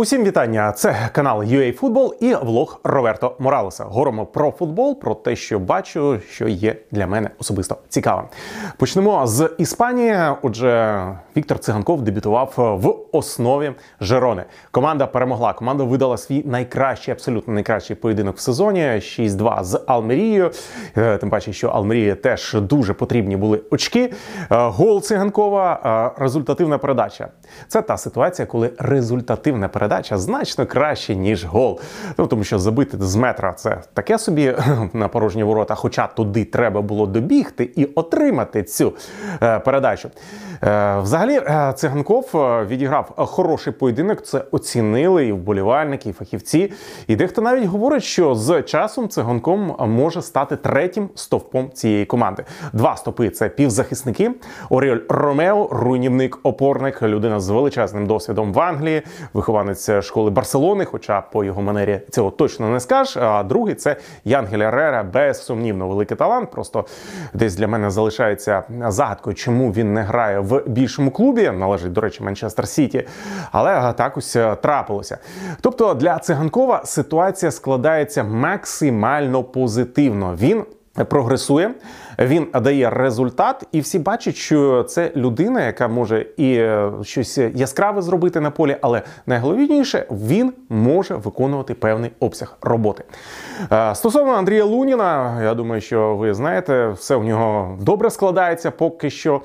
Усім вітання! Це канал UA Football і влог Роверто Моралеса. Говоримо про футбол, про те, що бачу, що є для мене особисто цікавим. Почнемо з Іспанії. Отже, Віктор Циганков дебютував в основі Жерони. Команда перемогла. Команда видала свій найкращий, абсолютно найкращий поєдинок в сезоні. 6-2 з Алмерією. Е, Тим паче, що Алмерії теж дуже потрібні були очки. Е, Гол Циганкова, е, результативна передача. Це та ситуація, коли результативна передача значно краще, ніж гол. Ну тому що забити з метра це таке собі на порожні ворота. Хоча туди треба було добігти і отримати цю е, передачу. Е, взагалі, е, циганков відіграв хороший поєдинок. Це оцінили і вболівальники, і фахівці. І дехто навіть говорить, що з часом циганком може стати третім стовпом цієї команди. Два стопи це півзахисники. Оріоль Ромео, руйнівник, опорник, людина з величезним досвідом в Англії, вихованець школи Барселони, хоча по його манері цього точно не скажеш. А другий це Янгель Рера, безсумнівно великий талант. Просто десь для мене залишається загадкою, чому він не грає в більшому клубі. Належить, до речі, Манчестер Сіті. Але так ось трапилося. Тобто для циганкова ситуація складається максимально позитивно. Він прогресує, він дає результат, і всі бачать, що це людина, яка може і е, щось яскраве зробити на полі, але найголовніше він може виконувати певний обсяг роботи. Е, Стосовно Андрія Луніна, я думаю, що ви знаєте, все в нього добре складається поки що.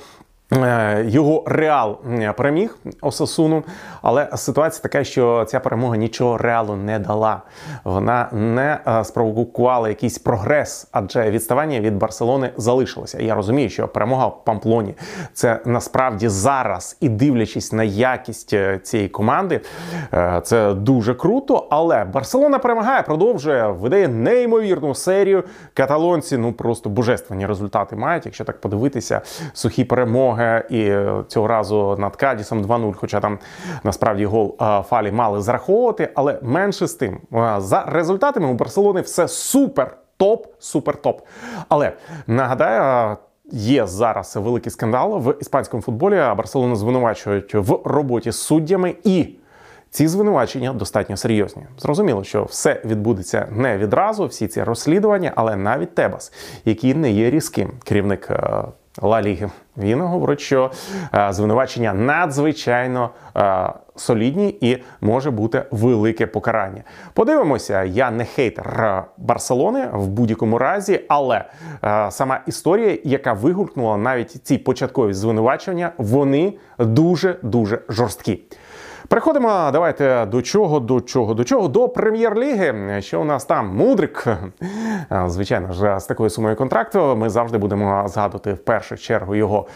Е, Його реал переміг Осасуну, але ситуація така, що ця перемога нічого реалу не дала. Вона не е, спровокувала якийсь прогрес, адже відставання від Барселони залишилося. Я розумію, що перемога в Памплоні це насправді зараз і дивлячись на якість е, цієї команди, це дуже круто. Але Барселона перемагає, продовжує, видає неймовірну серію. Каталонці ну просто божественні результати мають, якщо так подивитися, сухі перемоги. І е, цього разу над Кадісом 2-0, хоча там насправді гол Фалі мали зараховувати, але менше з тим. За результатами у Барселони все супер топ, супер топ. Але нагадаю. Є зараз великий скандал в іспанському футболі. а Барселону звинувачують в роботі з суддями і. Ці звинувачення достатньо серйозні. Зрозуміло, що все відбудеться не відразу, всі ці розслідування, але навіть Тебас, який не є різким керівник е, Ла Ліги, він говорить, що е, звинувачення надзвичайно е, солідні і може бути велике покарання. Подивимося, я не хейтер е, Барселони в будь-якому разі, але сама історія, яка вигукнула навіть ці початкові звинувачення, вони дуже дуже жорсткі. Переходимо, давайте до чого, до чого, до чого, до прем'єр-ліги. Що у нас там? Мудрик. Звичайно ж, з такою сумою контракту ми завжди будемо згадувати в першу чергу його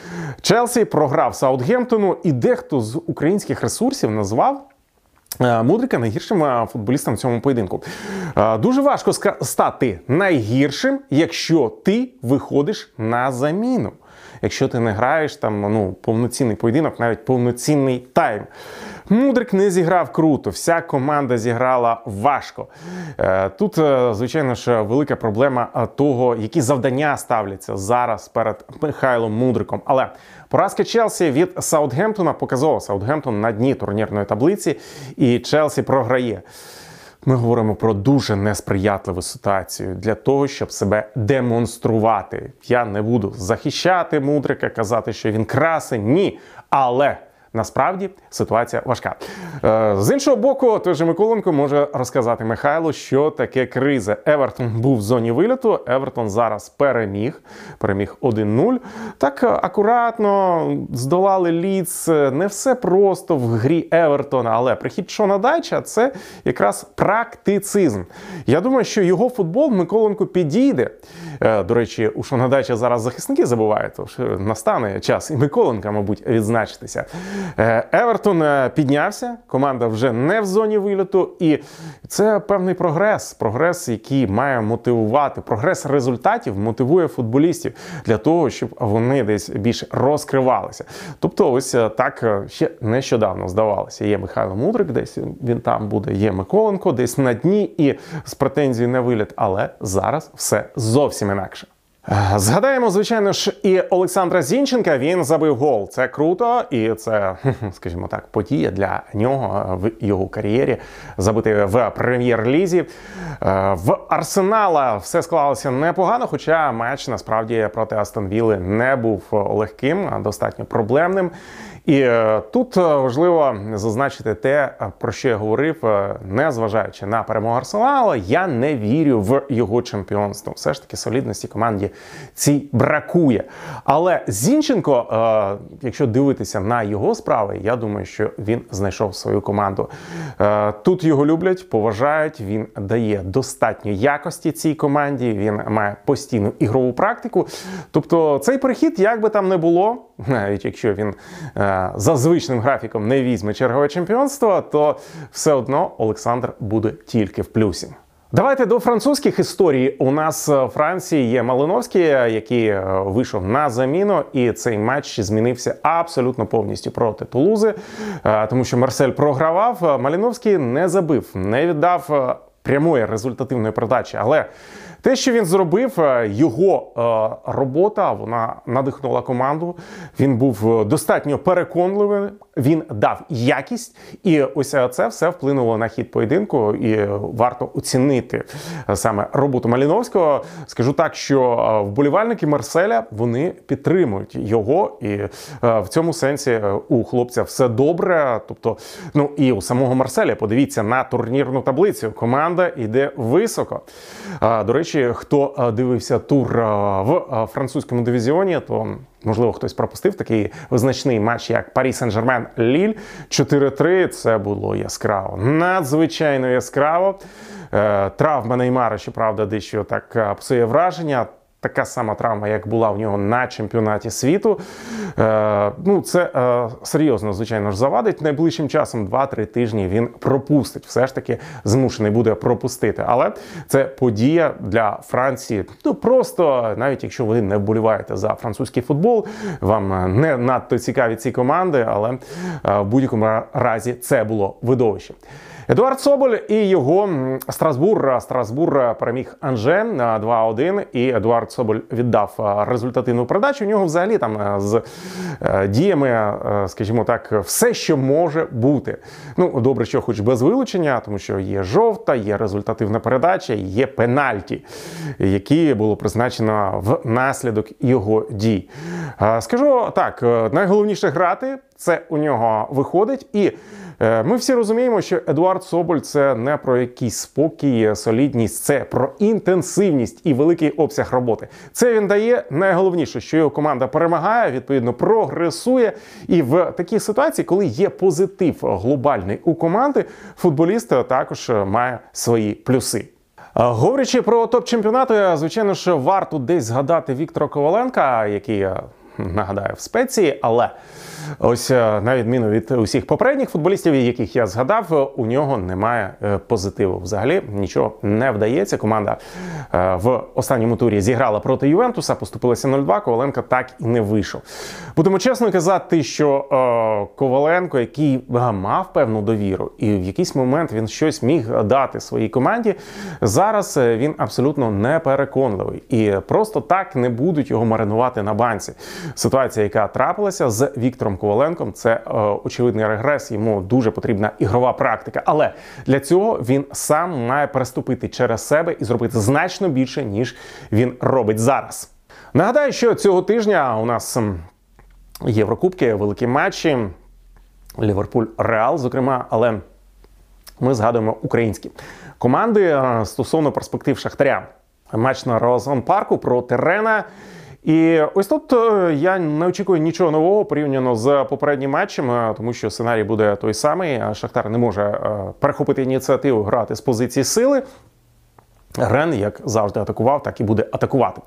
Челсі. Програв Саутгемптону, і дехто з українських ресурсів назвав. Е, Мудрика найгіршим е, футболістом в цьому поєдинку. Е, Дуже важко стати найгіршим, якщо ти виходиш на заміну. Якщо ти не граєш там ну, повноцінний поєдинок, навіть повноцінний тайм. Мудрик не зіграв круто, вся команда зіграла важко. Тут, звичайно ж, велика проблема того, які завдання ставляться зараз перед Михайлом Мудриком. Але поразка Челсі від Саутгемптона показова. Саутгемптон на дні турнірної таблиці, і Челсі програє. Ми говоримо про дуже несприятливу ситуацію для того, щоб себе демонструвати. Я не буду захищати мудрика, казати, що він красень. Ні. Але насправді ситуація важка. Е, З іншого боку, той же Миколенко може розказати Михайлу, що таке криза. Евертон був в зоні виліту. Евертон зараз переміг. Переміг 1-0. Так е, акуратно здолали Ліц. Не все просто в грі Евертона, але прихід Шона Дайча це якраз практицизм. Я думаю, що його футбол Миколенко підійде. Е, До речі, у Шона Дайча зараз захисники забувають, тож настане час і Миколенка, мабуть, відзначитися. Е, Евертон е, піднявся, команда вже не в зоні виліту, і це певний прогрес. Прогрес, який має мотивувати. Прогрес результатів мотивує футболістів для того, щоб вони десь більше розкривалися. Тобто, ось е, так ще нещодавно здавалося. Є Михайло Мудрик, десь він там буде, є Миколенко, десь на дні і з претензією на виліт. Але зараз все зовсім інакше. Згадаємо, звичайно ж, і Олександра Зінченка він забив гол. Це круто, і це, скажімо так, подія для нього в його кар'єрі забити в прем'єр-лізі. Е, в Арсенала все склалося непогано, хоча матч насправді проти Астон Вілли не був легким, а достатньо проблемним. І е, тут е, важливо зазначити те, е, про що я говорив, не зважаючи на перемогу Арсенала, я не вірю в його чемпіонство. Все ж таки солідності команді цій бракує. Але Зінченко, якщо дивитися на його справи, я думаю, що він знайшов свою команду. Тут його люблять, поважають. Він дає достатньо якості цій команді. Він має постійну ігрову практику. Тобто, цей перехід, як би там не було, навіть якщо він за звичним графіком не візьме чергове чемпіонство, то все одно Олександр буде тільки в плюсі. Давайте до французьких історій. У нас в Франції є Малиновський, який е, вийшов на заміну, і цей матч змінився абсолютно повністю проти Тулузи, е, тому що Марсель програвав. Малиновський не забив, не віддав е, прямої результативної передачі, але те, що він зробив, е, його е, робота вона надихнула команду. Він був е, достатньо переконливий. Він дав якість, і ось це все вплинуло на хід поєдинку. І варто оцінити саме роботу Маліновського. Скажу так, що вболівальники Марселя вони підтримують його, і в цьому сенсі у хлопця все добре. Тобто, ну і у самого Марселя подивіться на турнірну таблицю. Команда йде високо. До речі речі, хто е, дивився тур е, в е, французькому дивізіоні, то можливо хтось пропустив такий визначний матч, як Парі Сен-Жермен Ліль 4-3. Це було яскраво, надзвичайно яскраво. Травма Неймара, щоправда, дещо так псує враження така сама травма, як була в нього на чемпіонаті світу. Е, Ну, це е, серйозно, звичайно ж, завадить. Найближчим часом, 2-3 тижні, він пропустить. Все ж таки змушений буде пропустити. Але це подія для Франції. Ну просто навіть якщо ви не вболіваєте за французький футбол, вам не надто цікаві ці команди, але е, в будь-якому разі це було видовище. Едуард Соболь і його Страсбур. Страсбур переміг Анже 2-1, і Едуард Соболь віддав результативну передачу. У нього взагалі там з е, діями, скажімо так, все, що може бути. Ну, добре, що хоч без вилучення, тому що є жовта, є результативна передача, є пенальті, які було призначено в наслідок його дій. Скажу так, е, найголовніше грати це у нього виходить і. Е, ми всі розуміємо, що Едуард Соболь це не про якийсь спокій, солідність, це про інтенсивність і великий обсяг роботи. Це він дає найголовніше, що його команда перемагає, відповідно прогресує. І в такій ситуації, коли є позитив глобальний у команди, футболіст також має свої плюси. Говорячи про топ-чемпіонати, звичайно ж, варто десь згадати Віктора Коваленка, який нагадаю в спеції, але ось е, на відміну від усіх попередніх футболістів, яких я згадав, у нього немає е, позитиву. Взагалі нічого не вдається. Команда е, в останньому турі зіграла проти Ювентуса, поступилася 0-2, Коваленко так і не вийшов. Будемо чесно казати, що Коваленко, який мав певну довіру, і в якийсь момент він щось міг дати своїй команді. Зараз він абсолютно не переконливий і просто так не будуть його маринувати на банці ситуація, яка трапилася з Віктором Коваленком, це е, очевидний регрес. Йому дуже потрібна ігрова практика. Але для цього він сам має переступити через себе і зробити значно більше, ніж він робить зараз. Нагадаю, що цього тижня у нас Єврокубки, великі матчі, Ліверпуль Реал, зокрема, але ми згадуємо українські команди е, стосовно перспектив Шахтаря. Матч на Розон парку проти Рена. І ось тут е, я не очікую нічого нового порівняно з попереднім матчем, е, тому що сценарій буде той самий. Шахтар не може е, перехопити ініціативу грати з позиції сили. Рен, як завжди, атакував, так і буде атакувати.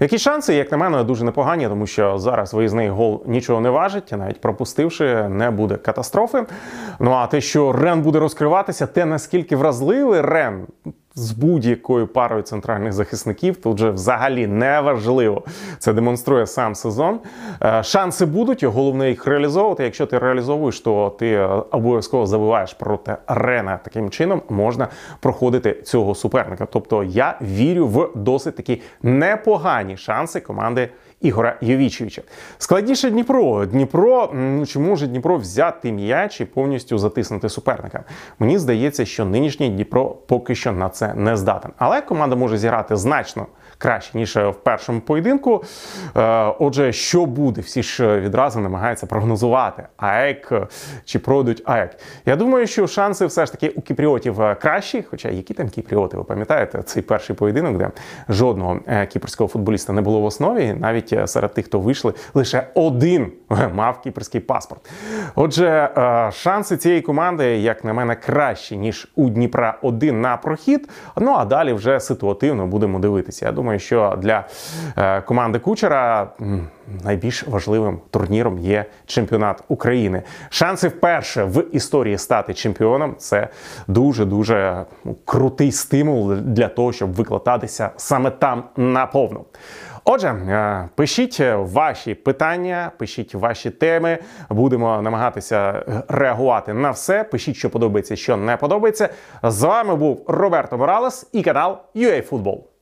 Які шанси, як на мене, дуже непогані, тому що зараз виїзний гол нічого не важить, навіть пропустивши, не буде катастрофи. Ну а те, що Рен буде розкриватися, те наскільки вразливий Рен з будь-якою парою центральних захисників. Тут вже взагалі не важливо. Це демонструє сам сезон. Е, Шанси будуть, головне їх реалізовувати. Якщо ти реалізовуєш, то ти е, обов'язково забиваєш проти Рена. Таким чином можна проходити цього суперника. Тобто я вірю в досить такі непогані шанси команди. Ігора Йовічевича. Складніше Дніпро. Дніпро, ну чи може Дніпро взяти м'яч і повністю затиснути суперника? Мені здається, що нинішній Дніпро поки що на це не здатен. Але команда може зіграти значно краще ніж в першому поєдинку. Е, Отже, що буде? Всі ж відразу намагаються прогнозувати АЕК чи пройдуть АЕК. Я думаю, що шанси все ж таки у кіпріотів кращі. Хоча які там кіпріоти, ви пам'ятаєте, цей перший поєдинок, де жодного е, кіпрського футболіста не було в основі. Навіть е, серед тих, хто вийшли, лише один мав кіпрський паспорт. Отже, е, шанси цієї команди, як на мене, кращі ніж у Дніпра один на прохід. Ну а далі вже ситуативно будемо дивитися. Я думаю, що для е, команди Кучера найбільш важливим турніром є чемпіонат України. Шанси вперше в історії стати чемпіоном це дуже дуже ну, крутий стимул для того, щоб викладатися саме там наповну. Отже, е, пишіть ваші питання, пишіть ваші теми. Будемо намагатися реагувати на все. Пишіть, що подобається, що не подобається. З вами був Роберто Моралес і канал UA Football.